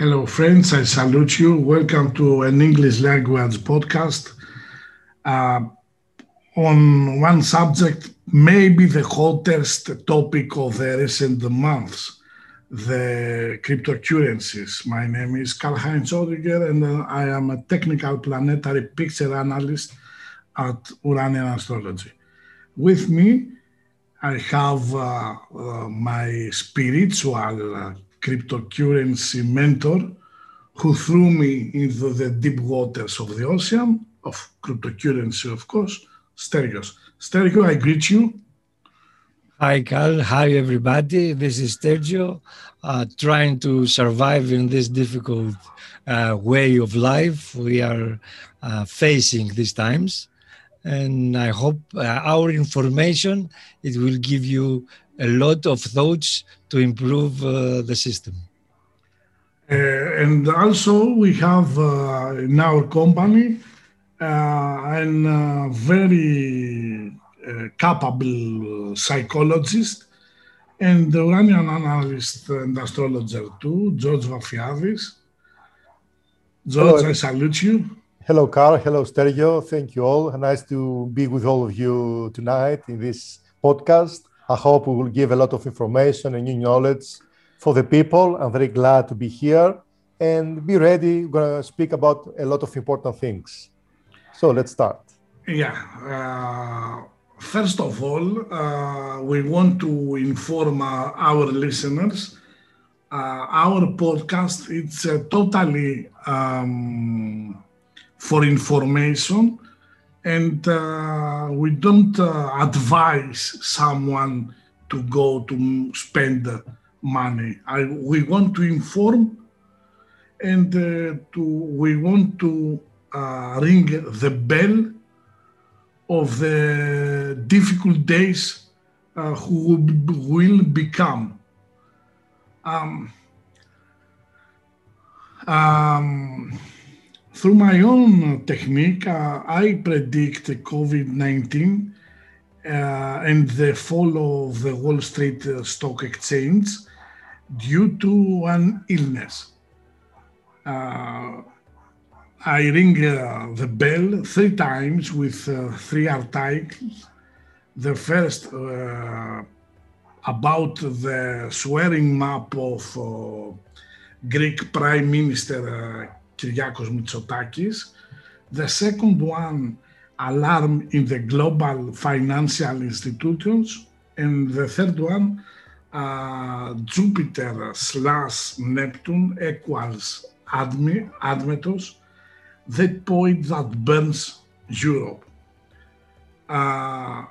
Hello, friends. I salute you. Welcome to an English language podcast uh, on one subject, maybe the hottest topic of the recent months the cryptocurrencies. My name is Karl Heinz Ottinger, and uh, I am a technical planetary picture analyst at Uranian Astrology. With me, I have uh, uh, my spiritual cryptocurrency mentor who threw me into the deep waters of the ocean, of cryptocurrency, of course, Stergios. Stergio, I greet you. Hi, Karl. Hi, everybody. This is Sergio, uh, trying to survive in this difficult uh, way of life we are uh, facing these times. And I hope uh, our information, it will give you a lot of thoughts to improve uh, the system. Uh, and also we have in our company a very capable psychologist and the Uranian analyst and astrologer too, George Vafeiadis. George, Hello. I salute you. Hello, Karl. Hello, Stergio. Thank you all. Nice to be with all of you tonight in this podcast. I hope we will give a lot of information and new knowledge for the people. I'm very glad to be here and be ready. We're going to speak about a lot of important things. So let's start. Yeah. Uh, first of all, uh, we want to inform uh, our listeners. Uh, our podcast it's uh, totally um, for information, and uh, we don't advise someone to go to spend money. I, we want to inform, and to we want to ring the bell of the difficult days uh, who will become. Um, um, through my own technique, uh, I predict COVID 19 uh, and the fall of the Wall Street uh, Stock Exchange due to an illness. Uh, I ring uh, the bell three times with uh, three articles. The first about the swearing map of Greek Prime Minister The second one, alarm in the global financial institutions. And the third one, uh, Jupiter slash Neptune equals Admetos that point that burns Europe. Uh,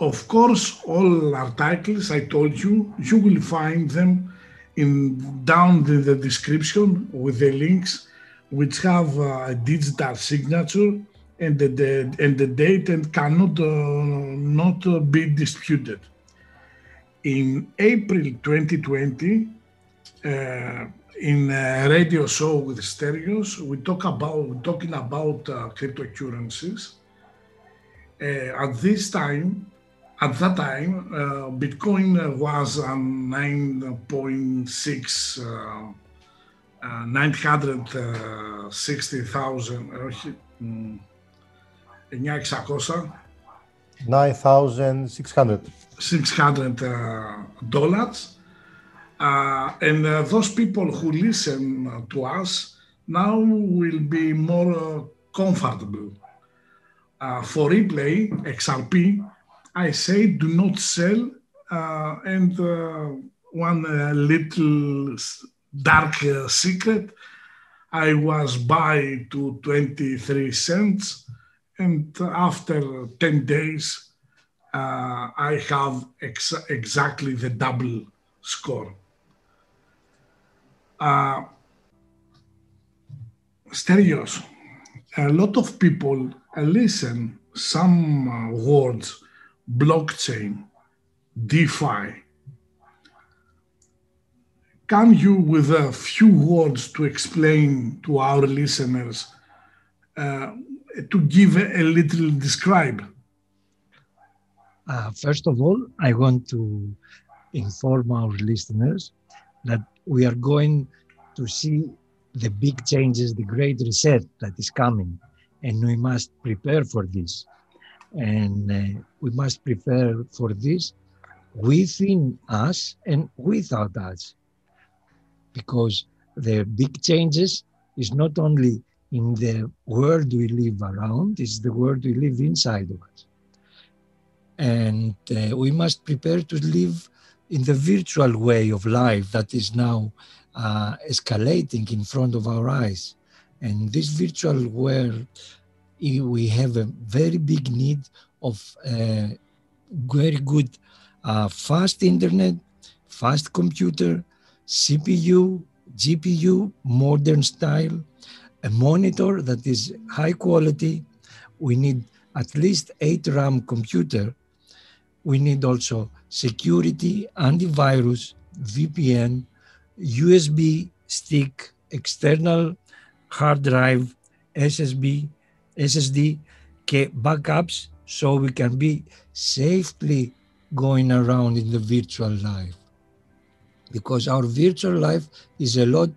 of course, all articles I told you, you will find them in down in the description with the links which have a digital signature and the, the and the date and cannot uh, not uh, be disputed. In April 2020, uh, in a radio show with Stergios, we talk about talking about uh, cryptocurrencies. Uh, at this time, at that time, uh, Bitcoin was on 9.6, uh, uh, 960,000, 9,600. 9,600. 600 dollars uh, and uh, those people who listen to us now will be more uh, comfortable. Uh, for replay, XRP, I say do not sell. Uh, and uh, one little dark secret, I was buy to 23 cents. And after 10 days, I have ex- exactly the double score uh, Stergios, a lot of people uh, listen some uh, words, blockchain, DeFi. Can you, with a few words, to explain to our listeners, uh, to give a, little describe? Uh, first of all, I want to inform our listeners that we are going to see the big changes, the great reset that is coming. And we must prepare for this. And uh, we must prepare for this within us and without us. Because the big changes is not only in the world we live around, it's the world we live inside of us. And uh, we must prepare to live in the virtual way of life that is now uh, escalating in front of our eyes. And this virtual world, we have a very big need of uh, very good uh, fast internet, fast computer, CPU, GPU, modern style, a monitor that is high quality. We need at least eight RAM computer. We need also security, antivirus, VPN, USB stick, external hard drive, SSB, SSD, backups, so we can be safely going around in the virtual life. Because our virtual life is a lot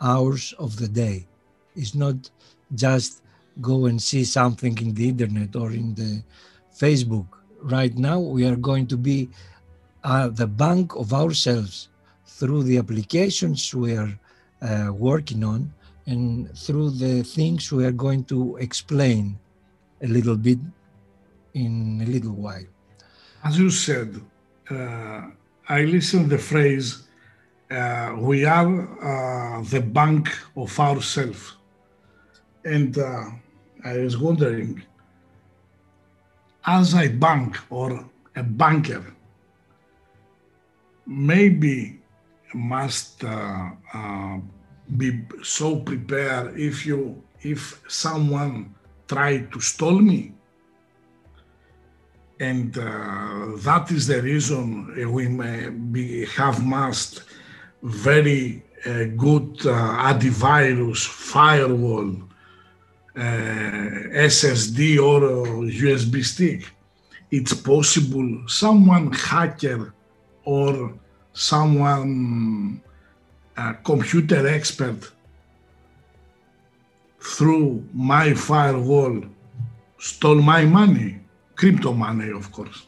hours of the day. It's not just go and see something in the internet or in the Facebook. Right now, we are going to be uh, the bank of ourselves through the applications we are uh, working on and through the things we are going to explain a little bit in a little while. As you said, uh, I listened the phrase, uh, we are uh, the bank of ourselves. And uh, I was wondering, as a bank or a banker, maybe must uh, uh, be so prepared if you if someone try to stole me and uh, that is the reason we may be, have must very uh, good uh, antivirus firewall uh, SSD or USB stick. It's possible someone hacker or someone, a computer expert, through my firewall, stole my money, crypto money, of course.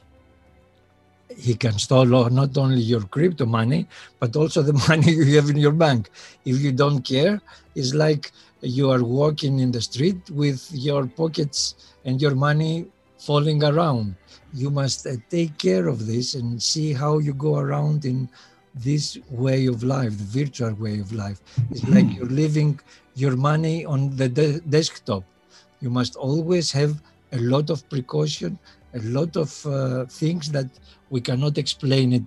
He can steal not only your crypto money, but also the money you have in your bank. If you don't care, it's like you are walking in the street with your pockets and your money falling around you must uh, take care of this and see how you go around in this way of life, the virtual way of life. It's mm-hmm. like you're living your money on the de- desktop. You must always have a lot of precaution, a lot of uh, things that we cannot explain it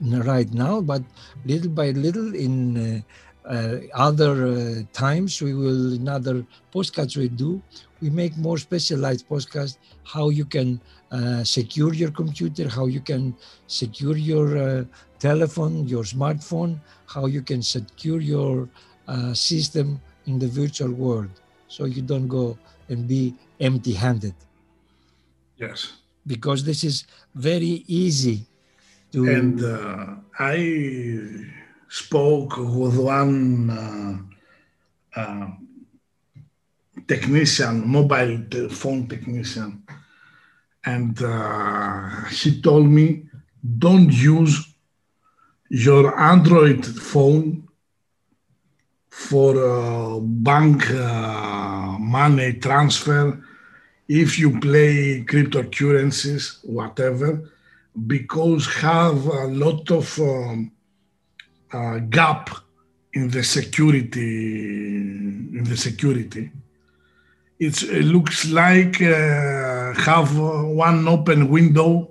right now, but little by little in uh, uh, other uh, times we will in other postcards we do we make more specialized podcasts how you can uh, secure your computer, how you can secure your uh, telephone, your smartphone, how you can secure your uh, system in the virtual world so you don't go and be empty handed. Yes. Because this is very easy to. And uh, I spoke with one uh, uh, technician, mobile phone technician and uh, he told me, don't use your Android phone for uh, bank uh, money transfer if you play cryptocurrencies, whatever, because have a lot of um, uh, gap in the security in the security it's, it looks like uh, have one open window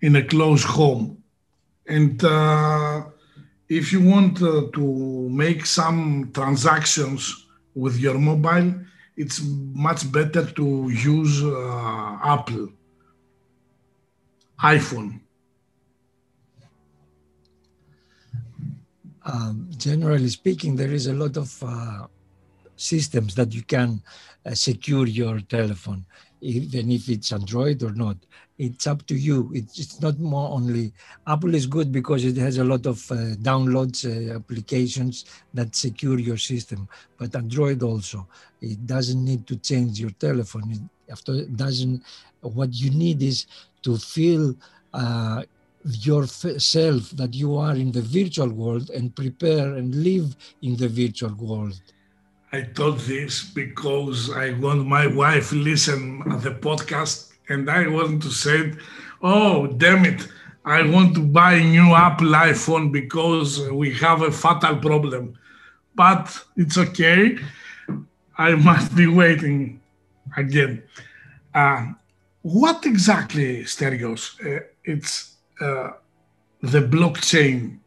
in a closed home. And uh, if you want uh, to make some transactions with your mobile, it's much better to use uh, Apple, iPhone. Um, generally speaking, there is a lot of uh, systems that you can uh, secure your telephone. even if it's Android or not. It's up to you. It's, it's not more only Apple is good because it has a lot of uh, downloads, uh, applications that secure your system, but Android also. It doesn't need to change your telephone. It after doesn't. What you need is to feel uh, yourself that you are in the virtual world and prepare and live in the virtual world. I told this because I want my wife listen at the podcast and I want to say, oh damn it, I want to buy a new Apple iPhone because we have a fatal problem. But it's okay. I must be waiting again. Uh, what exactly, Stergios? Uh, it's uh, the blockchain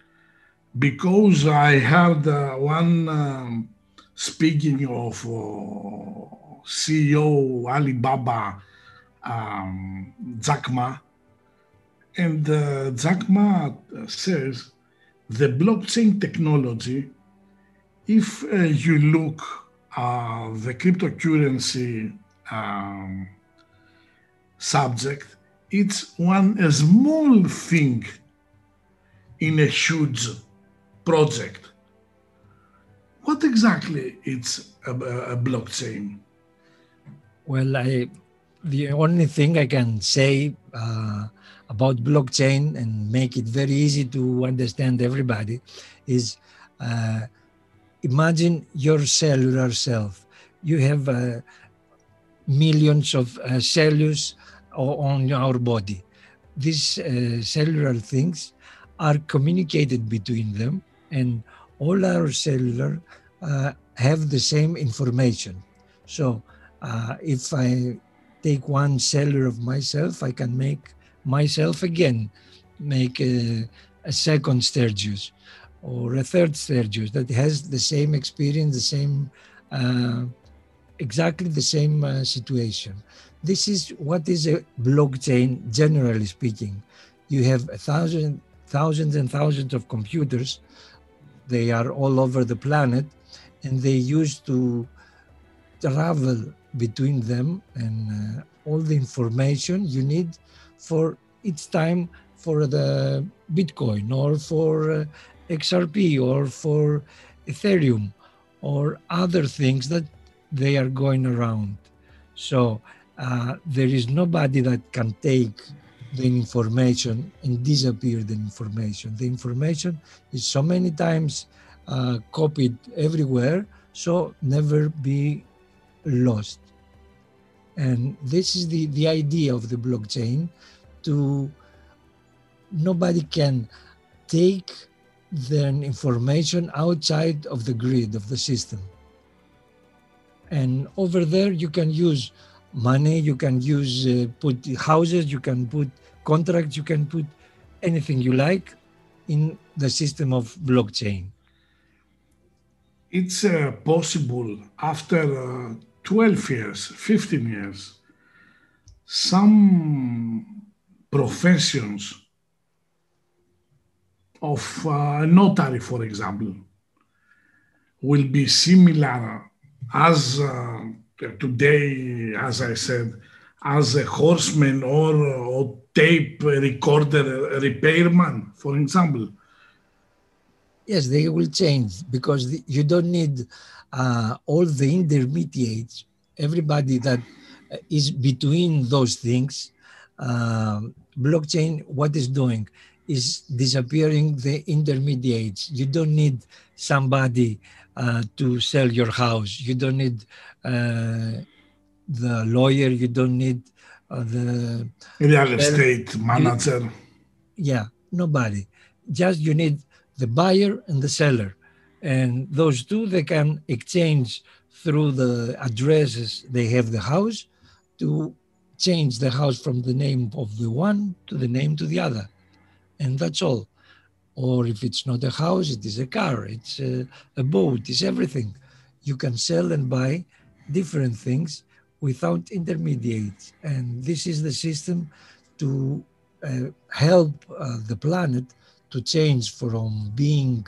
because I heard uh, one um, speaking of uh, CEO Alibaba, um, and uh, says the blockchain technology, if uh, you look uh, the cryptocurrency um, subject, it's one a small thing in a huge project. What exactly is a, a blockchain? Well, I, the only thing I can say uh, about blockchain and make it very easy to understand everybody is uh, imagine your cellular self. You have uh, millions of uh, cells on our body. These uh, cellular things are communicated between them, and all our cellular uh, have the same information. So, if I take one cellular of myself, I can make myself again make a, a second Stergios or a third Stergios that has the same experience, the same, uh, exactly the same uh, situation. This is what is a blockchain, generally speaking. You have a thousand, thousands and thousands of computers. They are all over the planet, and they used to travel between them and uh, all the information you need for each time for the Bitcoin or for uh, XRP or for Ethereum or other things that they are going around. So uh, there is nobody that can take the information and disappear the information. The information is so many times uh, copied everywhere, so never be lost. And this is the, the idea of the blockchain to nobody can take their information outside of the grid of the system. And over there you can use money, you can use uh, put houses, you can put contracts, you can put anything you like in the system of blockchain. It's uh, possible after uh, 12 years, 15 years, some professions of uh, notary, for example, will be similar as uh, today, as I said, as a horseman or, or tape recorder repairman, for example? Yes, they will change because you don't need uh, all the intermediates, everybody that is between those things. Um, blockchain, what is doing is disappearing the intermediates. You don't need somebody uh, to sell your house. You don't need uh, the lawyer. You don't need uh, the real estate manager. You, yeah, nobody. Just you need the buyer and the seller, and those two they can exchange through the addresses they have the house to change the house from the name of the one to the name to the other, and that's all. Or if it's not a house, it is a car, it's a, a boat, it's everything. You can sell and buy different things without intermediates. And this is the system to uh, help uh, the planet to change from being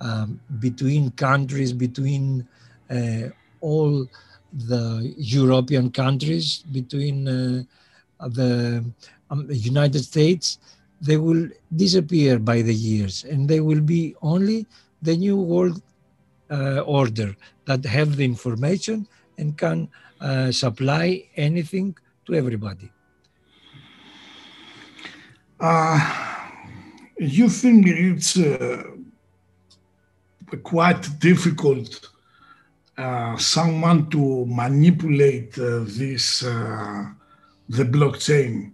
um, between countries, between uh, all the European countries, between uh, the um, United States, they will disappear by the years and they will be only the new world uh, order that have the information and can uh, supply anything to everybody. Uh, you think it's uh, quite difficult uh, someone to manipulate uh, this uh, the blockchain.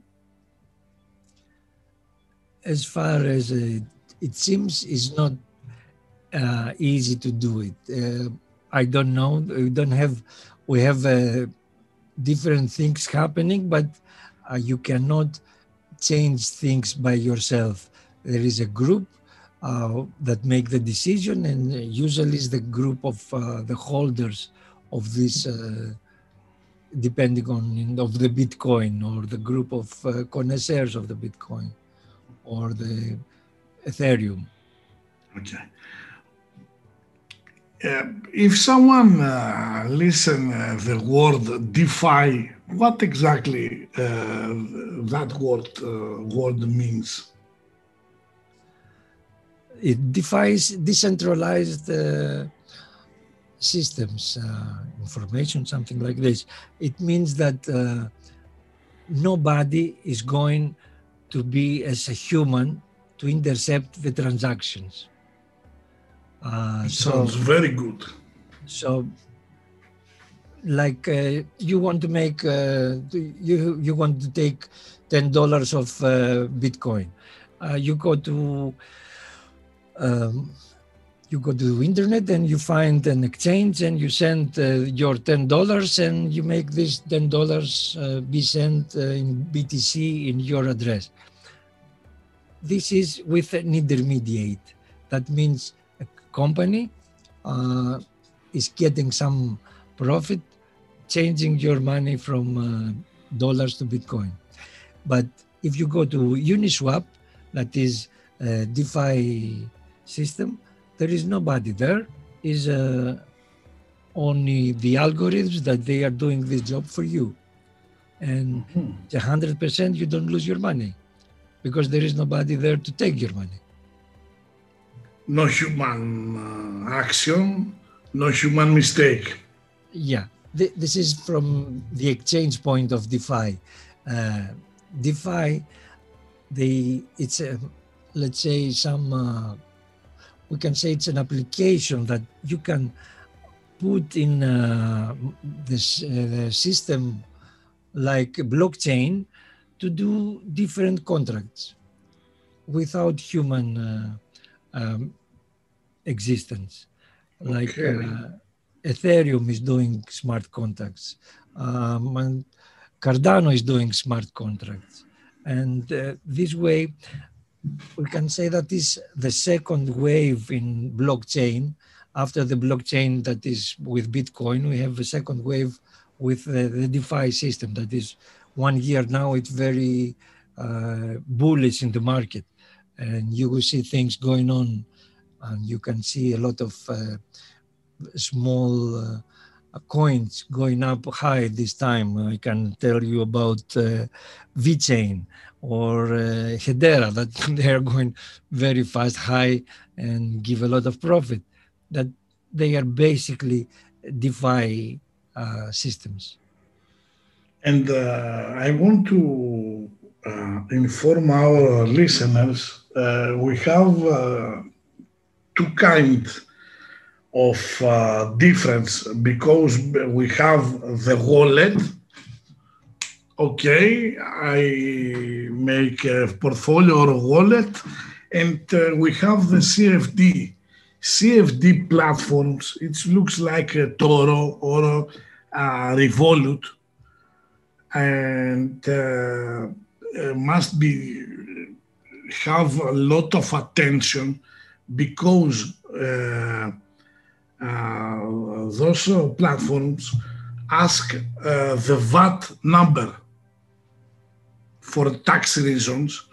As far as it, seems is not uh, easy to do it. Uh, i don't know. We don't have we have different things happening but you cannot change things by yourself. There is a group uh, that make the decision, and usually is the group of uh, the holders of this, uh, depending on of the Bitcoin, or the group of uh, connoisseurs of the Bitcoin, or the Ethereum. Okay. Uh, if someone uh, listen the word DeFi, what exactly that word word means? It defies decentralized uh, systems, uh, information, something like this. It means that uh, nobody is going to be as a human to intercept the transactions. Uh, sounds so, very good. So, like uh, you want to make, uh, you you want to take ten dollars of Bitcoin, you go to um, you go to the internet and you find an exchange and you send uh, your ten dollars and you make this ten dollars uh, be sent uh, in BTC in your address. This is with an intermediate. That means a company uh, is getting some profit, changing your money from uh, dollars to Bitcoin. But if you go to Uniswap, that is DeFi system, there is nobody there. Is uh, only the algorithms that they are doing this job for you, and mm-hmm. hundred percent you don't lose your money because there is nobody there to take your money. No human uh, action, no human mistake. Yeah, Th- this is from the exchange point of DeFi. Uh, DeFi, they it's a let's say some uh, we can say it's an application that you can put in uh, this uh, system like blockchain to do different contracts without human uh, um, existence. Like okay. Uh, Ethereum is doing smart contracts, um, and Cardano is doing smart contracts. And uh, this way, we can say that is the second wave in blockchain. After the blockchain that is with Bitcoin, we have a second wave with the, the DeFi system that is one year now. It's very uh, bullish in the market, and you will see things going on, and you can see a lot of uh, small. Coins going up high this time. I can tell you about uh, or uh, Hedera that they are going very fast, high, and give a lot of profit. That they are basically DeFi uh, systems. And uh, I want to uh, inform our listeners uh, we have uh, two kinds of uh, difference because we have the wallet okay, I make a portfolio or a wallet, and uh, we have the CFD. CFD platforms, it looks like eToro or a Revolut, and uh, must be have a lot of attention because uh, uh, those platforms ask uh, the VAT number for tax reasons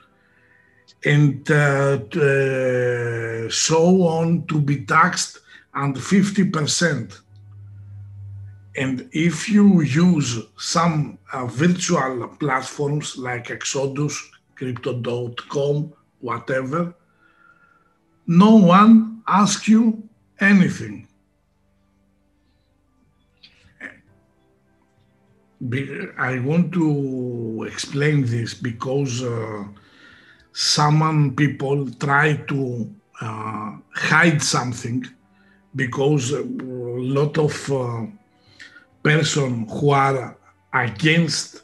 and uh, uh, so on to be taxed and 50%. And if you use some uh, virtual platforms like Exodus, Crypto.com, whatever, no one asks you anything. I want to explain this because uh, some people try to uh, hide something because a lot of uh, person who are against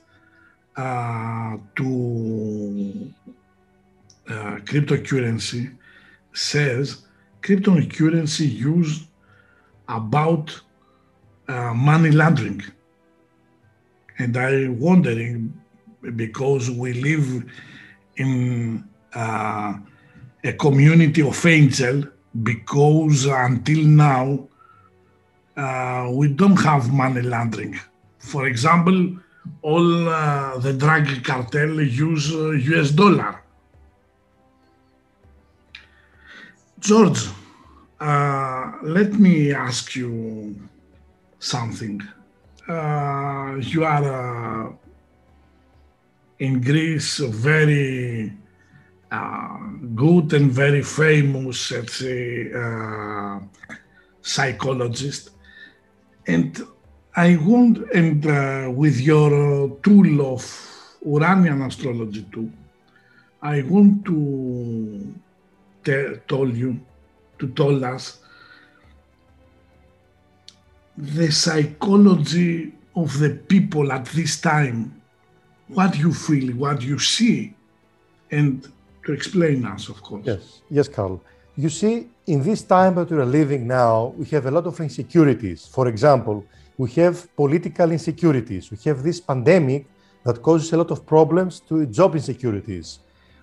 uh, to uh, cryptocurrency says cryptocurrency used about uh, money laundering and I'm wondering because we live in uh, a community of angel because until now uh, we don't have money laundering. For example, all uh, the drug cartel use US uh, dollar. George, uh, let me ask you something uh, you are uh, in Greece a very uh, good and very famous as a uh, psychologist. And I want, and uh, with your tool of Uranian astrology too, I want to tell you, to tell us the psychology of the people at this time, what you feel, what you see, and to explain us, of course. Yes, yes, Karl. You see, in this time that we are living now, we have a lot of insecurities. For example, we have political insecurities. We have this pandemic that causes a lot of problems to job insecurities.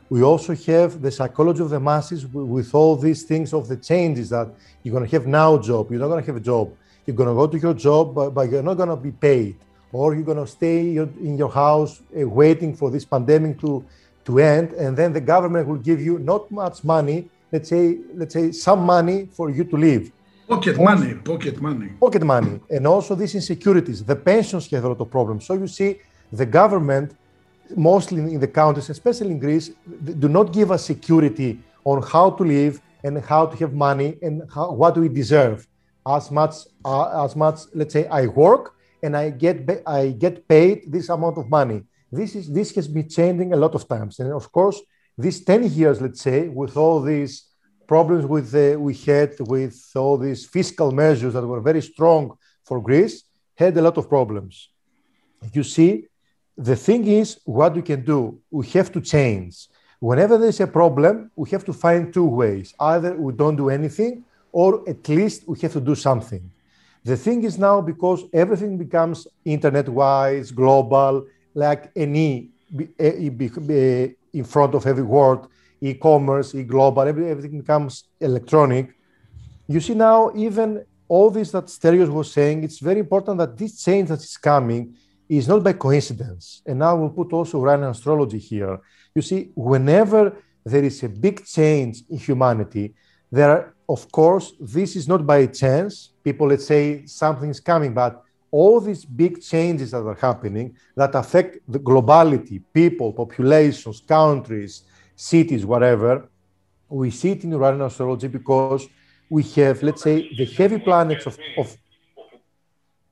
We also have the psychology of the masses with all these things of the changes that you're going to have now job, you're not going to have a job you're going to go to your job, but, but you're not going to be paid, or you're going to stay in your house uh, waiting for this pandemic to, to end, and then the government will give you not much money, let's say, let's say some money for you to live. Pocket money, pocket money. Pocket money. And also these insecurities. The pensions have a lot of problems. So you see, the government, mostly in the countries, especially in Greece, do not give us security on how to live and how to have money and how, what we deserve as much uh, as much let's say i work and i get i get paid this amount of money. This is this has been changing a lot of times. And of course these 10 years let's say with all these problems with the, we had with all these fiscal measures that were very strong for greece had a lot of problems. You see the thing is what we can do we have to change. Whenever there's a problem we have to find two ways. Either we don't do anything or at least we have to do something. The thing is now because everything becomes internet wise, global, like any eh, eh, in front of every word, e commerce, e global, everything becomes electronic. You see now, even all this that Stergios was saying, it's very important that this change that is coming is not by coincidence. And now we'll put also Uranian astrology here. You see, whenever there is a big change in humanity, there are of course, this is not by chance. People, let's say something is coming, but all these big changes that are happening that affect the globality, people, populations, countries, cities, whatever, we see it in Uranian astrology because we have, let's say, the heavy planets of, of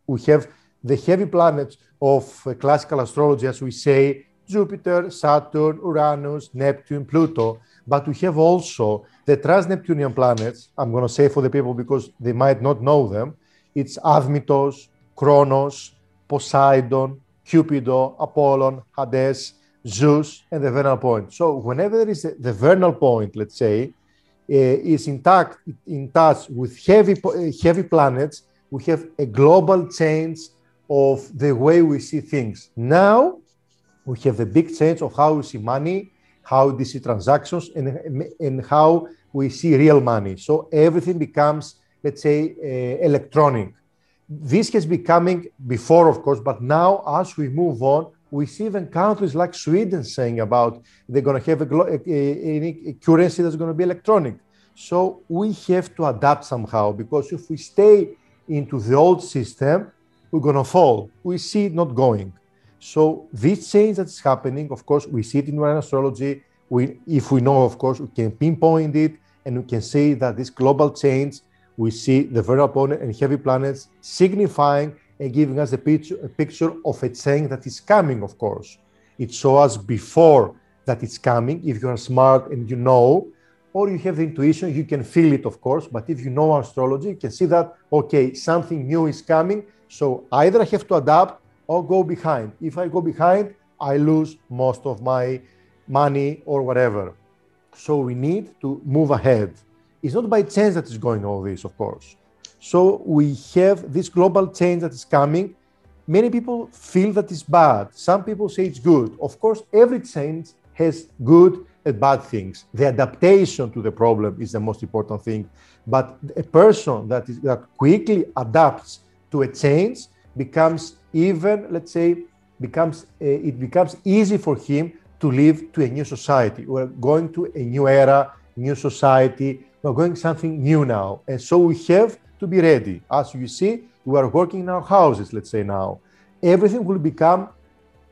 we have the heavy planets of uh, classical astrology, as we say, Jupiter, Saturn, Uranus, Neptune, Pluto, but we have also the trans-Neptunian planets. I'm going to say for the people because they might not know them. It's Admetos, Kronos, Poseidon, Cupido, Apollon, Hades, Zeus, and the vernal point. So whenever there is a, the vernal point, let's say, uh, is intact, in touch with heavy, uh, heavy planets, we have a global change of the way we see things. Now, we have a big change of how we see money, how we see transactions, and, and how we see real money. So everything becomes, let's say, uh, electronic. This has becoming before, of course, but now as we move on, we see even countries like Sweden saying about they're going to have a, a, a, currency that's going to be electronic. So we have to adapt somehow because if we stay into the old system, we're going to fall. We see it not going. So this change that's happening, of course, we see it in Uranian astrology. We, if we know, of course, we can pinpoint it and we can see that this global change, we see the vernal point and heavy planets signifying and giving us a picture, a picture of a change that is coming, of course. It shows us before that it's coming. If you are smart and you know, or you have the intuition, you can feel it, of course. But if you know astrology, you can see that, okay, something new is coming. So either I have to adapt or go behind. If I go behind, I lose most of my money or whatever. So we need to move ahead. It's not by chance that is going all this, of course. So we have this global change that is coming. Many people feel that it's bad. Some people say it's good. Of course, every change has good and bad things. The adaptation to the problem is the most important thing. But a person that, is, that quickly adapts to a change becomes even, let's say, becomes uh, it becomes easy for him to live to a new society. We're going to a new era, new society. We're going something new now, and so we have to be ready. As you see, we are working in our houses, let's say now. Everything will become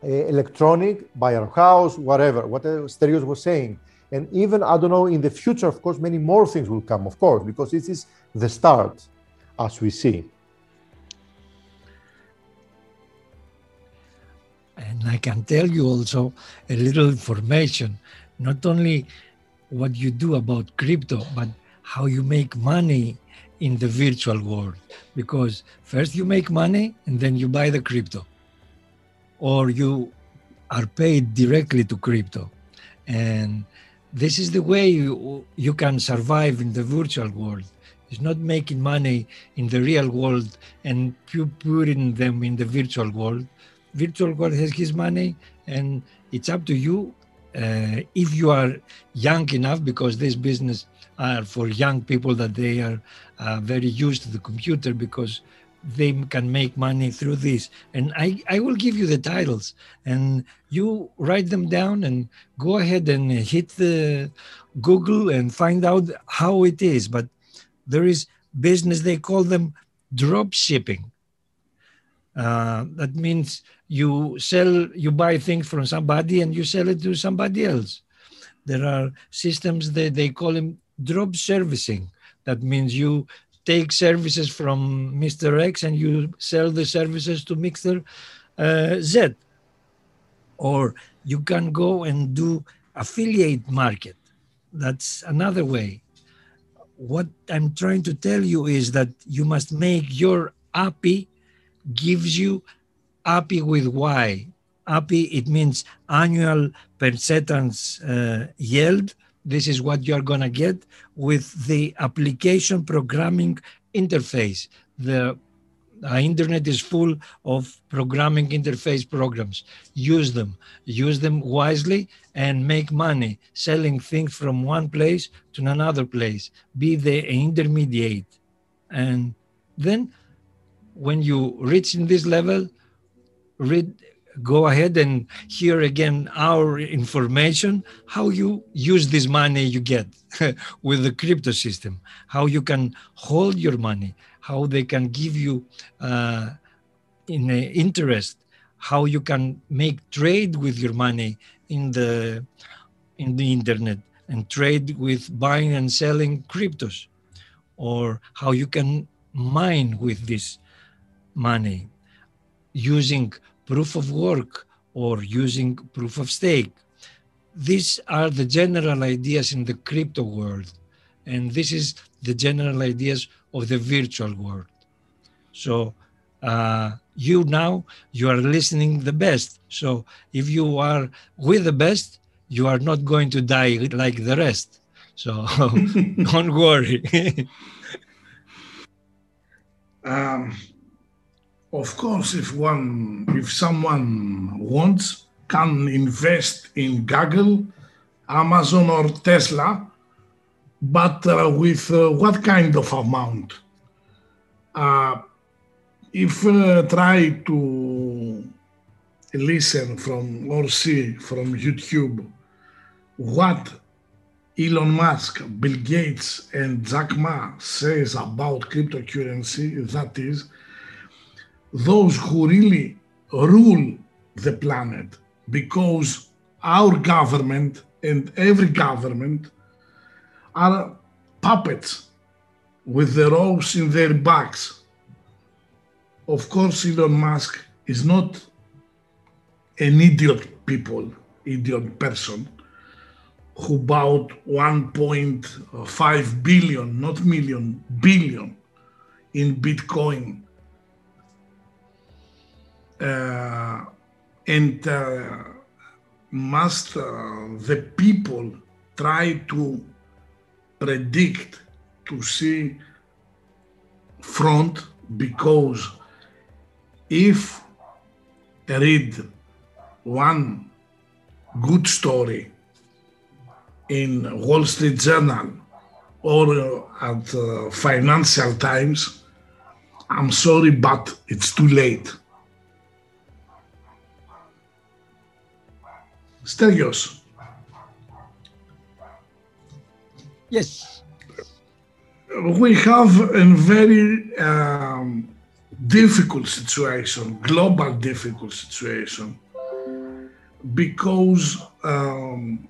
uh, electronic by our house, whatever, what Stergios was saying. And even, I don't know, in the future, of course, many more things will come, of course, because this is the start, as we see. And I can tell you also a little information, not only what you do about crypto, but how you make money in the virtual world. Because first you make money and then you buy the crypto. Or you are paid directly to crypto. And this is the way you, you can survive in the virtual world. It's not making money in the real world and putting them in the virtual world virtual world has his money and it's up to you uh, if you are young enough because this business are for young people that they are uh, very used to the computer because they can make money through this. And I, I will give you the titles and you write them down and go ahead and hit the Google and find out how it is. But there is business, they call them drop shipping. Uh, that means you sell, you buy things from somebody and you sell it to somebody else. There are systems that they call them drop servicing. That means you take services from Mr. X and you sell the services to Mr. Uh, Z. Or you can go and do affiliate market. That's another way. What I'm trying to tell you is that you must make your API gives you API with Y. API, it means annual percentage uh, yield this is what you're going to get with the application programming interface. The uh, internet is full of programming interface programs. Use them, use them wisely, and make money selling things from one place to another place. Be the intermediate, and then when you reach in this level, read go ahead and hear again our information how you use this money you get with the crypto system how you can hold your money how they can give you uh, in interest how you can make trade with your money in the in the internet and trade with buying and selling cryptos or how you can mine with this money using proof of work or using proof of stake. These are the general ideas in the crypto world. And this is the general ideas of the virtual world. So uh, you now, you are listening the best. So if you are with the best, you are not going to die like the rest. So don't worry. um, of course, if one, if someone wants, can invest in Google, Amazon, or Tesla, but uh, with uh, what kind of amount? Uh, if uh, try to listen from or see from YouTube what Elon Musk, Bill Gates, and Jack Ma says about cryptocurrency, that is, those who really rule the planet because our government and every government are puppets with the ropes in their backs. Of course, Elon Musk is not an idiot people, idiot person who bought 1.5 billion, not million, billion in Bitcoin. Uh, and uh, must uh, the people try to predict to see front because if read one good story in Wall Street Journal or at uh, Financial Times, I'm sorry, but it's too late. Stergios. Yes. We have a very um, difficult situation, global difficult situation, because um,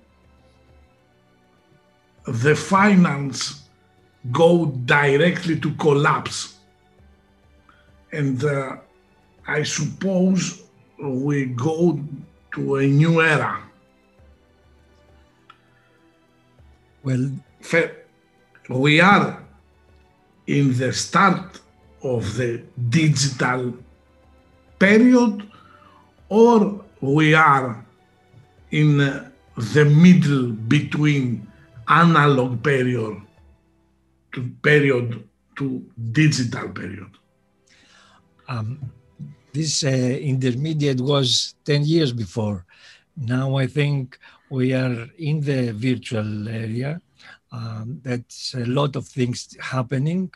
the finance go directly to collapse. And uh, I suppose we go to a new era. Well, we are in the start of the digital period or we are in the middle between analog period to period to digital period? Um, this uh, intermediate was 10 years before. Now I think we are in the virtual area. Um, that's a lot of things happening,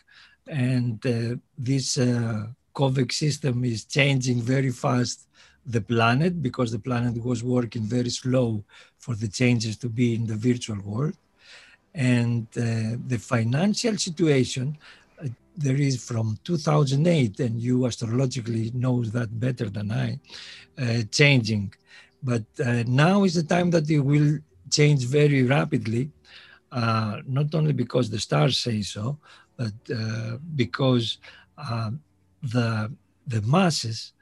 and uh, this uh, system is changing very fast the planet because the planet was working very slow for the changes to be in the virtual world. And uh, the financial situation, there is from 2008, and you astrologically knows that better than I, uh, changing. But uh, now is the time that it will change very rapidly, uh, not only because the stars say so, but uh, because the the masses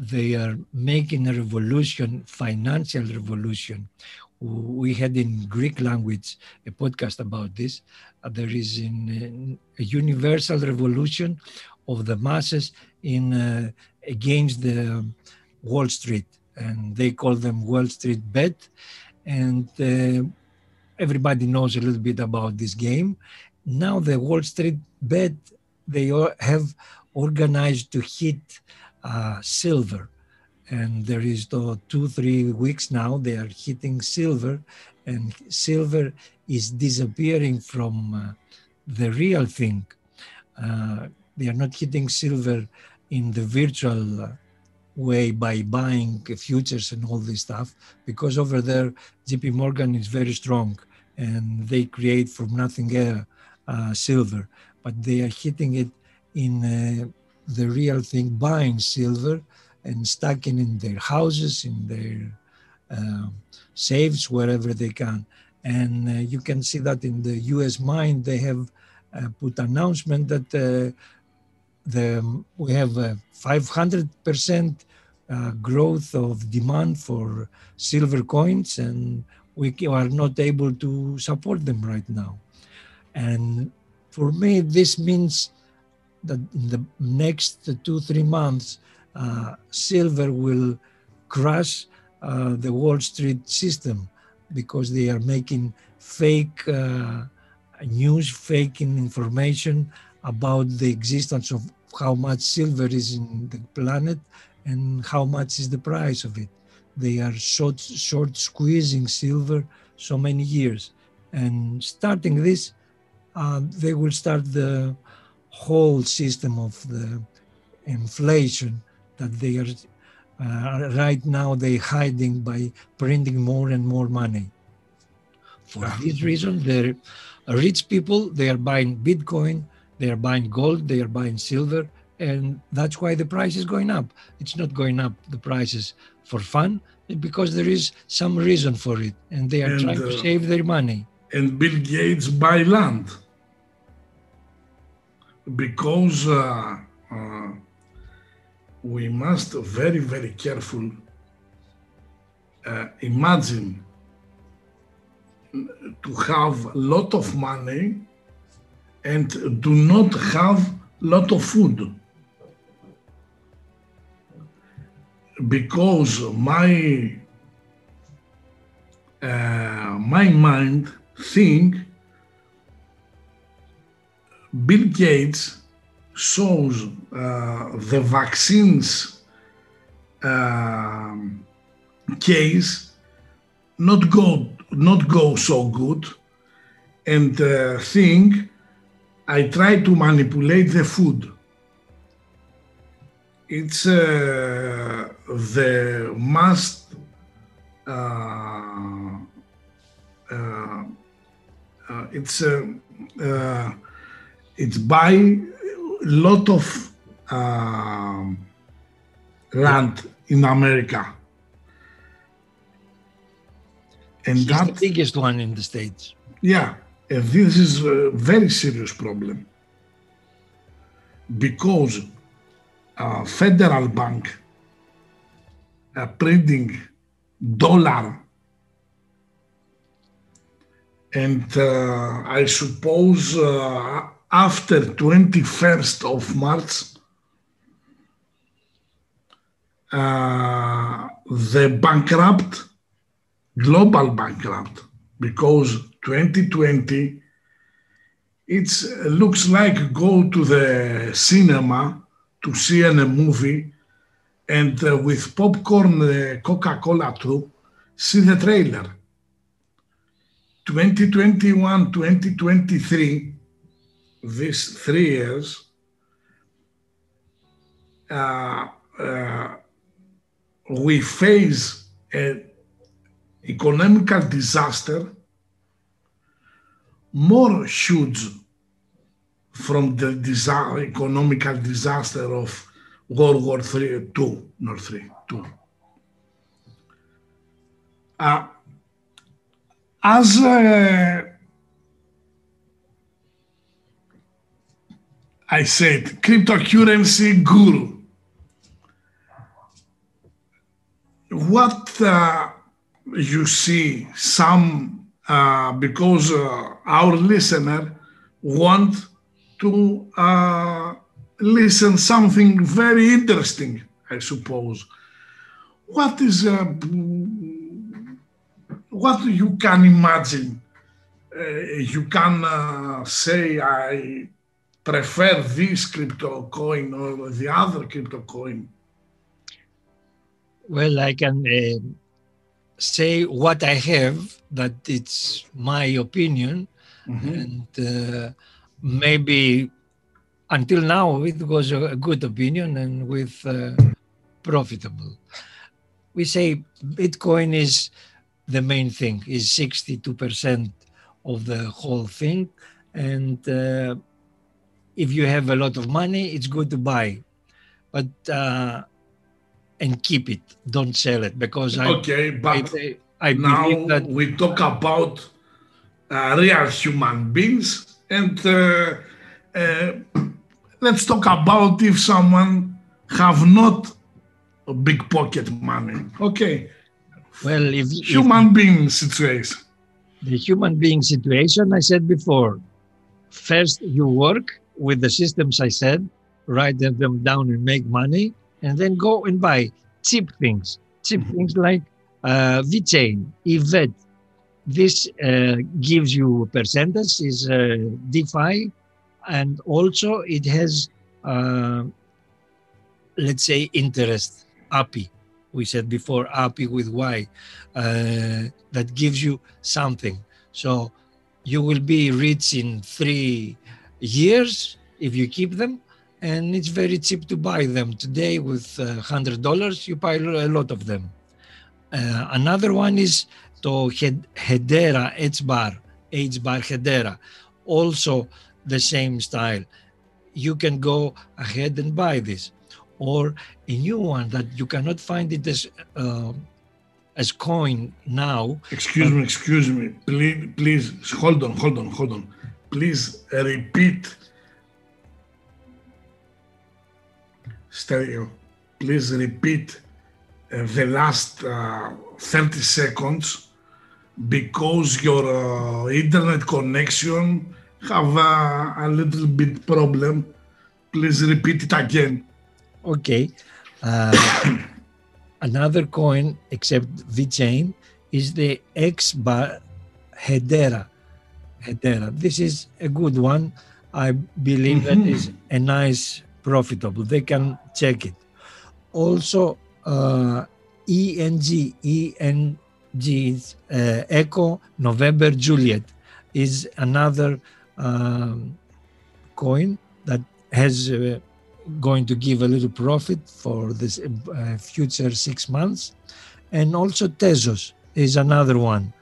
they are making a revolution, financial revolution, we had in Greek language a podcast about this. Uh, there is in, in a universal revolution of the masses in uh, against the Wall Street, and they call them Wall Street bet. And uh, everybody knows a little bit about this game. Now the Wall Street bet they have organized to hit uh, silver and there is the two three weeks now they are hitting silver. And silver is disappearing from uh, the real thing. Uh, they are not hitting silver in the virtual uh, way by buying futures and all this stuff because over there jp morgan is very strong and they create from nothing uh, uh silver. But they are hitting it in the real thing buying silver and stacking in their houses, in their uh, safes, wherever they can. And uh, you can see that in the U.S. Mint, they have uh, put announcement that uh, the we have a 500 percent uh, growth of demand for silver coins, and we are not able to support them right now. And for me, this means that in the next two three months silver will crush uh, the Wall Street system because they are making fake uh, news, fake information about the existence of how much silver is in the planet and how much is the price of it. They are short, short squeezing silver so many years. And starting this, uh, they will start the whole system of the inflation that they are uh, right now they hiding by printing more and more money. For ah. this reason, the rich people they are buying Bitcoin, they are buying gold, they are buying silver, and that's why the price is going up. It's not going up the prices for fun because there is some reason for it, and they are and, trying to uh, save their money. And Bill Gates buy land because uh, uh, we must very very careful. Uh, imagine to have a lot of money and do not have lot of food. Because my uh, my mind think Bill Gates shows uh, the vaccines uh, case not go not go so good and uh, think I try to manipulate the food. It's uh, the must uh, it's it's buy a lot of land in America. And He's that the biggest one in the states. Yeah, and this is a very serious problem. Because uh, federal bank uh, printing dollar. And uh, I suppose uh, after 21st of March uh, the bankrupt global bankrupt because 2020 it looks like go to the cinema to see a movie and uh, with popcorn uh, coca-cola too see the trailer. 2021 2023 these three years uh, uh we face an economical disaster more huge from the disa- economical disaster of World War III, two, not three, two. Uh, as uh, I said, cryptocurrency guru. What uh, you see some uh, because uh, our listener want to uh, listen something very interesting i suppose what is uh, what you can imagine uh, you can say i prefer this crypto coin or the other crypto coin well i can say what I have, that it's my opinion, mm-hmm. and uh, maybe until now it was a good opinion and with uh, profitable. We say Bitcoin is the main thing, is 62% of the whole thing, and uh, if you have a lot of money, it's good to buy. But uh, and keep it. Don't sell it because I. Okay, but I, I now that we talk about uh, real human beings, and uh, uh, let's talk about if someone have not a big pocket money. Okay. Well, if human if, being situation. The human being situation, I said before. First, you work with the systems I said, write them down and make money and then go and buy cheap things, cheap mm-hmm. things like uh, VeChain, EVET. This uh, gives you percentage, is uh, DeFi, and also it has, uh, let's say, interest, API. We said before, API with Y, uh, that gives you something. So you will be rich in three years if you keep them and it's very cheap to buy them. Today, with uh, hundred dollars, you buy a lot of them. Uh, another one is to Hedera H bar, H bar Hedera, also the same style. you can go ahead and buy this. Or a new one that you cannot find it as uh, as coin now. Excuse me, excuse me. Please, please, hold on, hold on, hold on. Please repeat. Stergios. Please repeat uh, the last uh, 30 seconds because your uh, internet connection have a, a, little bit problem. Please repeat it again. Okay. Uh, another coin except VeChain is the X bar Hedera. Hedera. This is a good one. I believe mm-hmm. that is a nice profitable. They can check it. Also, uh, ENG, ENG uh, Echo November Juliet is another um, coin that has uh, going to give a little profit for this uh, future six months. And also Tezos is another one.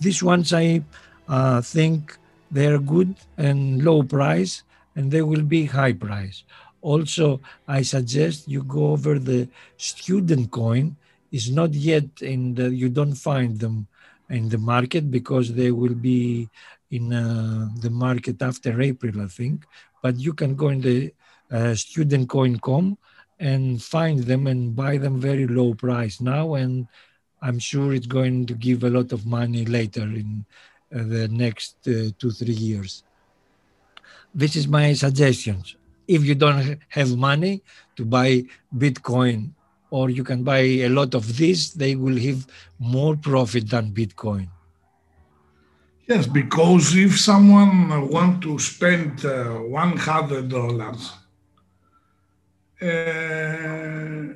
These ones I uh, think they're good and low price and they will be high price. Also, I suggest you go over the student coin. Is not yet in the, you don't find them in the market because they will be in uh, the market after April, I think. But you can go in the uh, studentcoin.com and find them and buy them very low price now. And I'm sure it's going to give a lot of money later in the next uh, two, three years. This is my suggestions. If you don't have money to buy Bitcoin or you can buy a lot of this, they will have more profit than Bitcoin. Yes, because if someone want to spend uh, one hundred dollars, uh,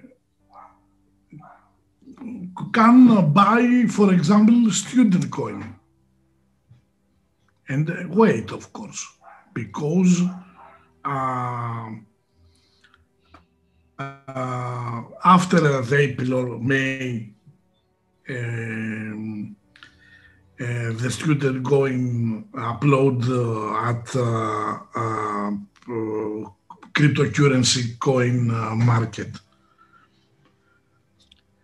can buy, for example, student coin, and wait, of course, because uh, uh, after or May. Um, uh, the student going upload uh, at uh, cryptocurrency coin market.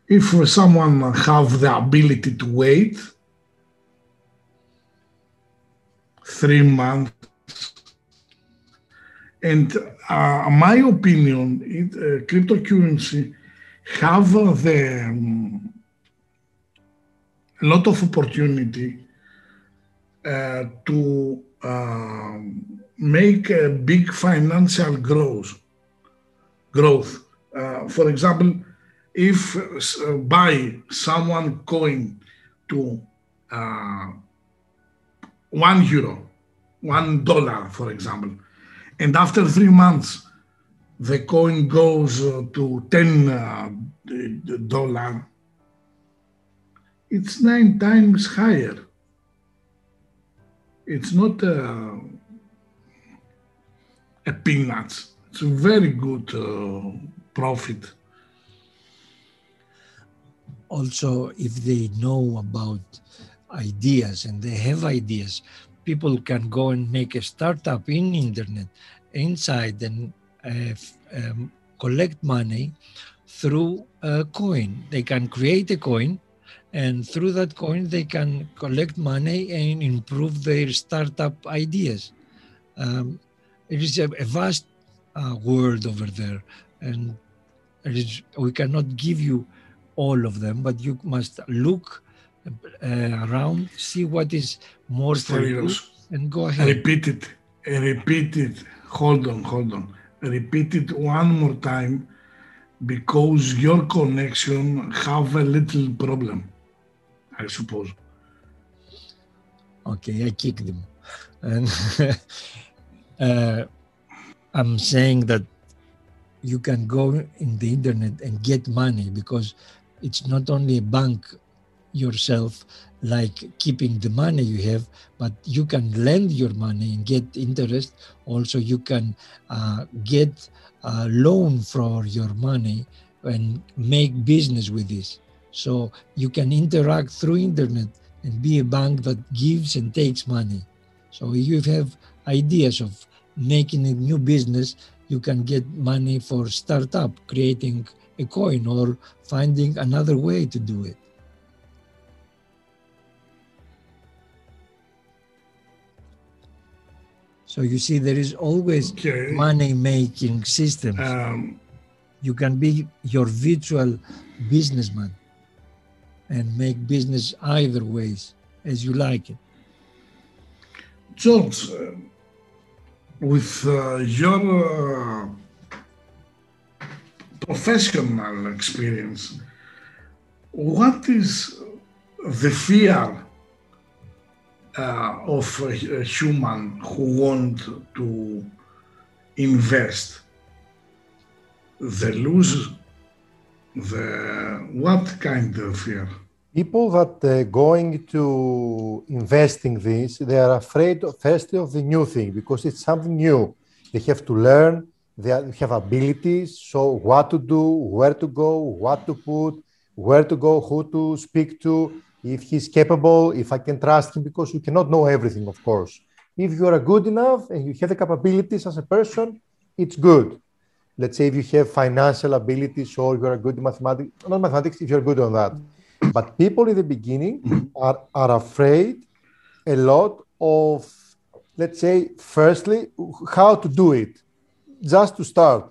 If someone have the ability to wait three months and uh, my opinion, it, uh, cryptocurrency have the um, lot of opportunity uh, to uh, make a big financial growth. Growth. Uh, for example, if uh, buy someone coin to uh, one euro, one dollar, for example, and after three months the coin goes uh, to ten dollar it's nine times higher. It's not a, a peanuts. It's a very good uh, profit. Also, if they know about ideas and they have ideas, people can go and make a startup in internet inside and uh, um, collect money through a coin. They can create a coin and through that coin they can collect money and improve their startup ideas um, it is a, a vast uh, world over there and we cannot give you all of them but you must look around see what is more for you and go ahead repeat it repeat it hold on hold on repeat it one more time because your connection have a little problem I suppose. Okay, I kicked him. And uh, I'm saying that you can go in the internet and get money because it's not only a bank yourself like keeping the money you have but you can lend your money and get interest also you can uh, get a loan for your money and make business with this so you can interact through internet and be a bank that gives and takes money. So if you have ideas of making a new business, you can get money for startup, creating a coin or finding another way to do it. So you see, there is always okay. money making systems. Um, you can be your virtual businessman and make business either ways as you like it. George, uh, with uh, your uh, professional experience, what is the fear uh, of a, a, human who want to invest? The lose, the what kind of fear? people that uh, going to invest in this, they are afraid of, firstly of the new thing because it's something new. They have to learn, they have abilities, so what to do, where to go, what to put, where to go, who to speak to, if he's capable, if I can trust him, because you cannot know everything, of course. If you are good enough and you have the capabilities as a person, it's good. Let's say if you have financial abilities or you are good in mathematics, not mathematics, if you're good on that. But people in the beginning are, are afraid a lot of, let's say, firstly, how to do it, just to start.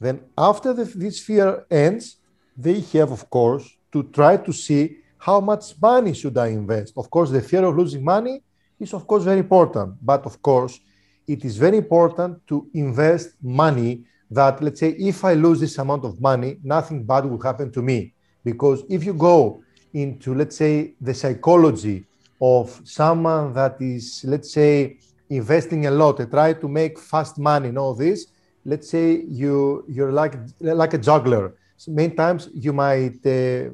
Then, after the, this fear ends, they have, of course, to try to see how much money should I invest. Of course, the fear of losing money is, of course, very important. But, of course, it is very important to invest money that, let's say, if I lose this amount of money, nothing bad will happen to me. Because if you go into, let's say, the psychology of someone that is, let's say, investing a lot and try to make fast money and all this, let's say you you're like like a juggler. So many times you might, uh,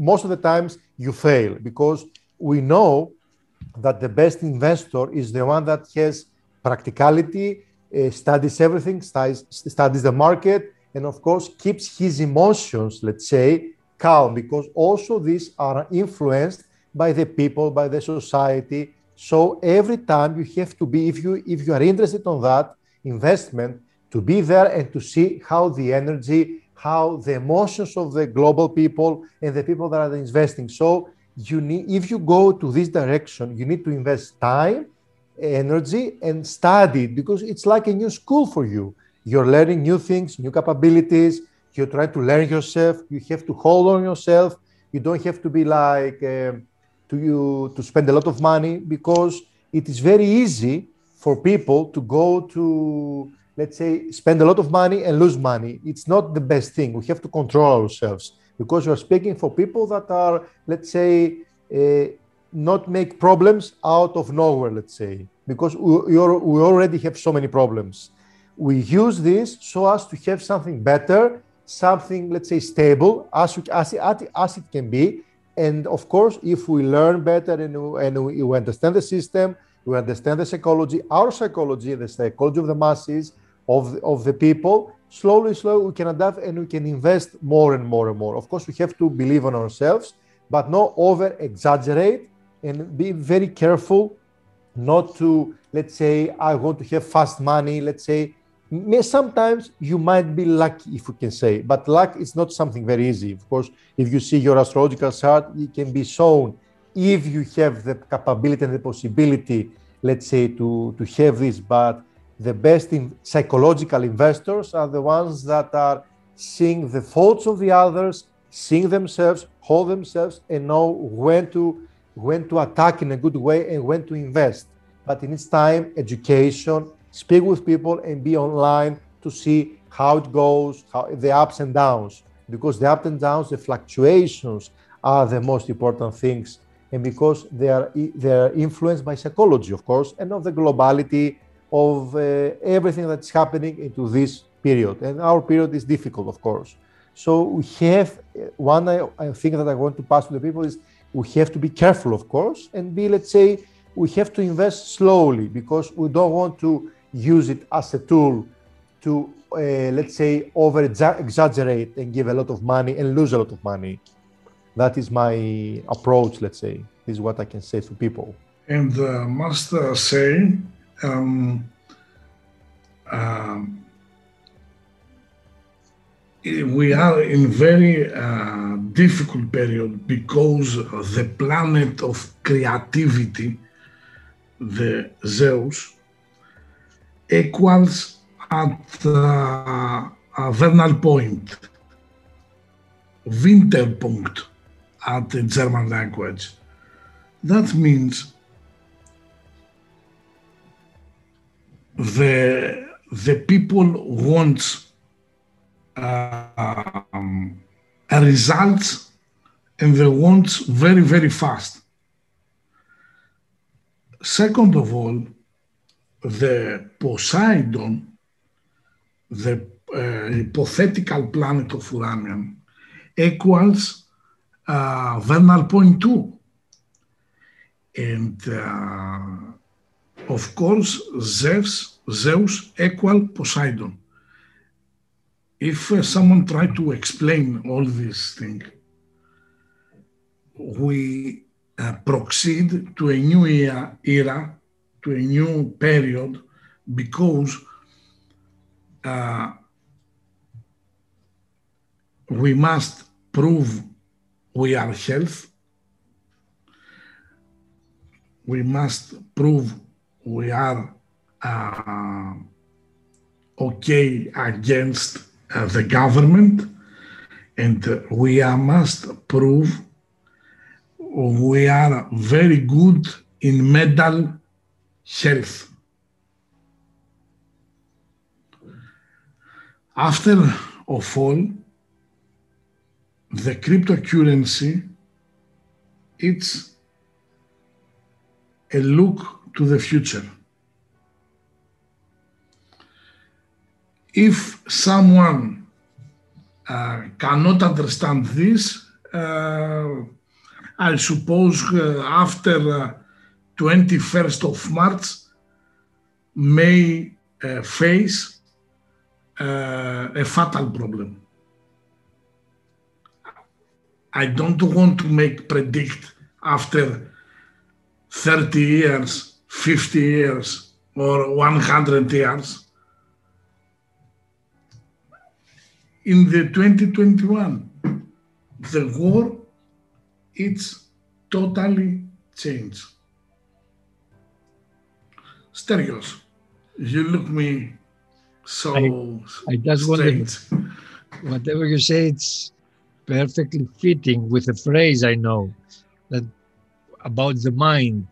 most of the times you fail because we know that the best investor is the one that has practicality, uh, studies everything, studies, studies the market, and of course keeps his emotions, let's say, calm because also these are influenced by the people, by the society. So every time you have to be, if you if you are interested on that investment, to be there and to see how the energy, how the emotions of the global people and the people that are investing. So you need, if you go to this direction, you need to invest time, energy, and study because it's like a new school for you. You're learning new things, new capabilities, You're trying to learn yourself. You have to hold on yourself. You don't have to be like uh, to you to spend a lot of money because it is very easy for people to go to let's say spend a lot of money and lose money. It's not the best thing. We have to control ourselves because we are speaking for people that are let's say uh, not make problems out of nowhere. Let's say because we, we already have so many problems. We use this so as to have something better something, let's say, stable as, as, as it can be. And of course, if we learn better and, and we, we understand the system, we understand the psychology, our psychology, the psychology of the masses, of of the people, slowly, slowly we can adapt and we can invest more and more and more. Of course, we have to believe on ourselves, but not over exaggerate and be very careful not to, let's say, I want to have fast money, let's say, sometimes you might be lucky if we can say but luck is not something very easy. Of course if you see your astrological chart it can be shown if you have the capability and the possibility let's say to to have this but the best in psychological investors are the ones that are seeing the faults of the others seeing themselves hold themselves and know when to when to attack in a good way and when to invest. But in its time education speak with people and be online to see how it goes, how the ups and downs, because the ups and downs, the fluctuations are the most important things, and because they are they are influenced by psychology, of course, and of the globality of uh, everything that's happening into this period. And our period is difficult, of course. So we have uh, one I think that I want to pass to the people is we have to be careful, of course, and be let's say we have to invest slowly because we don't want to use it as a tool to, uh, let's say, over exaggerate and give a lot of money and lose a lot of money. That is my approach, let's say. This is what I can say to people. And the master uh, say, um, um, we are in very uh, difficult period because the planet of creativity, the Zeus, equals at uh, a vernal point, Winterpunkt at the German language. That means the the people want um, a result and they want very very fast. Second of all, the Poseidon, the uh, hypothetical planet of Uranian, equals uh, vernal point two. And uh, of course, Zeus, Zeus equal Poseidon. If uh, someone try to explain all this thing, we uh, proceed to a new era, era, to a new period, because uh, we must prove we are health. We must prove we are uh, okay against uh, the government, and we are, must prove we are very good in mental health. After of all, the cryptocurrency, it's a look to the future. If someone uh, cannot understand this, uh, I suppose uh, after 21st uh, of March may uh, face uh, a fatal problem. I don't want to make predict after 30 years, 50 years, or 100 years. In the 2021, the war, it's totally changed. Stergios, you look me so I, I just strange. wanted, whatever you say, it's perfectly fitting with a phrase I know that about the mind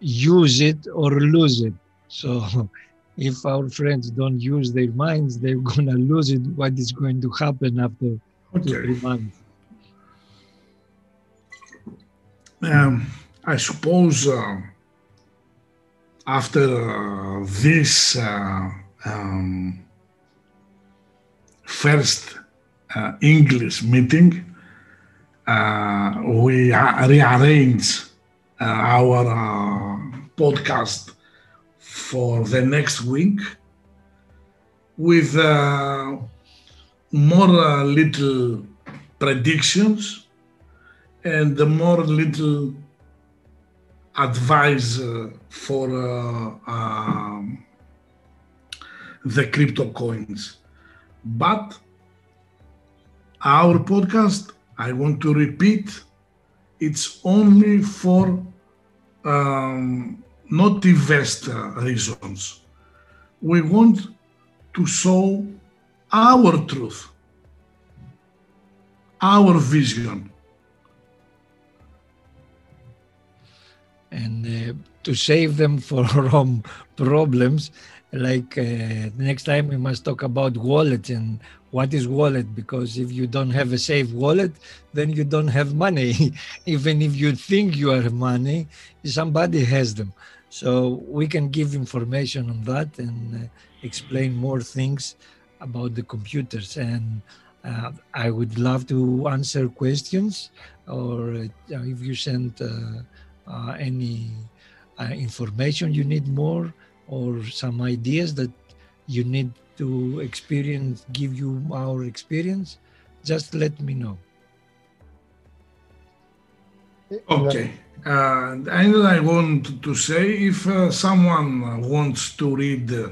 use it or lose it. So if our friends don't use their minds, they're gonna lose it. What is going to happen after two, Okay. three months? Um, I suppose uh, after uh, this uh, um, first uh, English meeting, uh, we rearrange our uh, podcast for the next week with uh, more uh, little predictions and more little advice uh, for uh, um, the crypto coins. But our podcast, I want to repeat, it's only for um, not investor reasons. We want to show our truth, our vision. and uh, to save them from problems like uh, next time we must talk about wallet and what is wallet because if you don't have a safe wallet then you don't have money. Even if you think you have money somebody has them. So we can give information on that and uh, explain more things about the computers. And uh, i would love to answer questions or uh, if you send uh, uh, any information you need more or some ideas that you need to experience give you our experience just let me know Okay. Uh, and I want to say if uh, someone wants to read uh,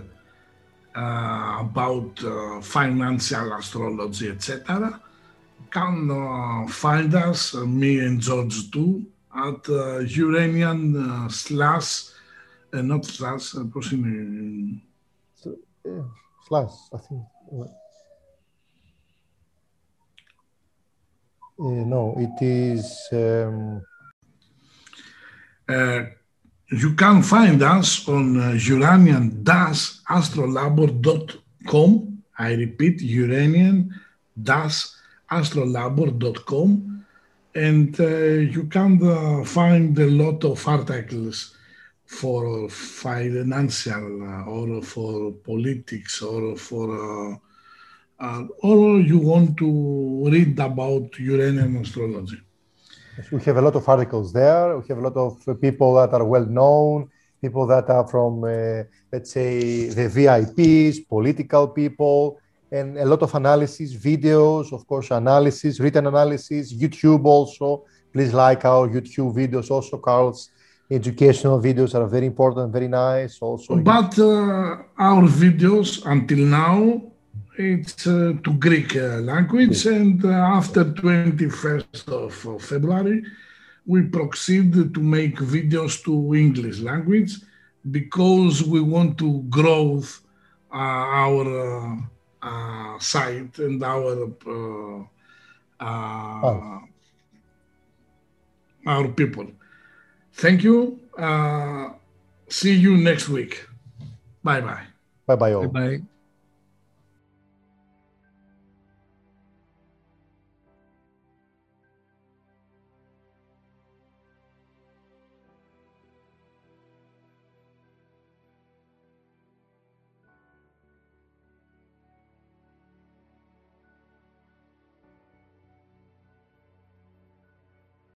uh, about uh, financial astrology, etc., can uh, find us, uh, me and George too, at uh, Uranian uh, slash, not Slash, uh, Proximity. So, yeah, Slash, I think. Uh, no, it is. Um... Uh, you can find us on uh, uranian-astrolabor.com. I repeat, uranian-astrolabor.com. And uh, you can uh, find a lot of articles for financial uh, or for politics or for uh, uh, or you want to read about Uranian astrology. we have a lot of articles there. We have a lot of uh, people that are well known, people that are from, uh, let's say, the VIPs, political people, and a lot of analysis, videos, of course, analysis, written analysis, YouTube also. Please like our YouTube videos also. Karl's educational videos are very important, very nice. Also, But uh, our videos until now, it's uh, to Greek uh, language, and uh, after 21st of February, we proceed to make videos to English language because we want to grow uh, our uh, uh, site and our uh, uh, our people. Thank you. Uh, see you next week. Bye bye. bye bye all. Bye bye.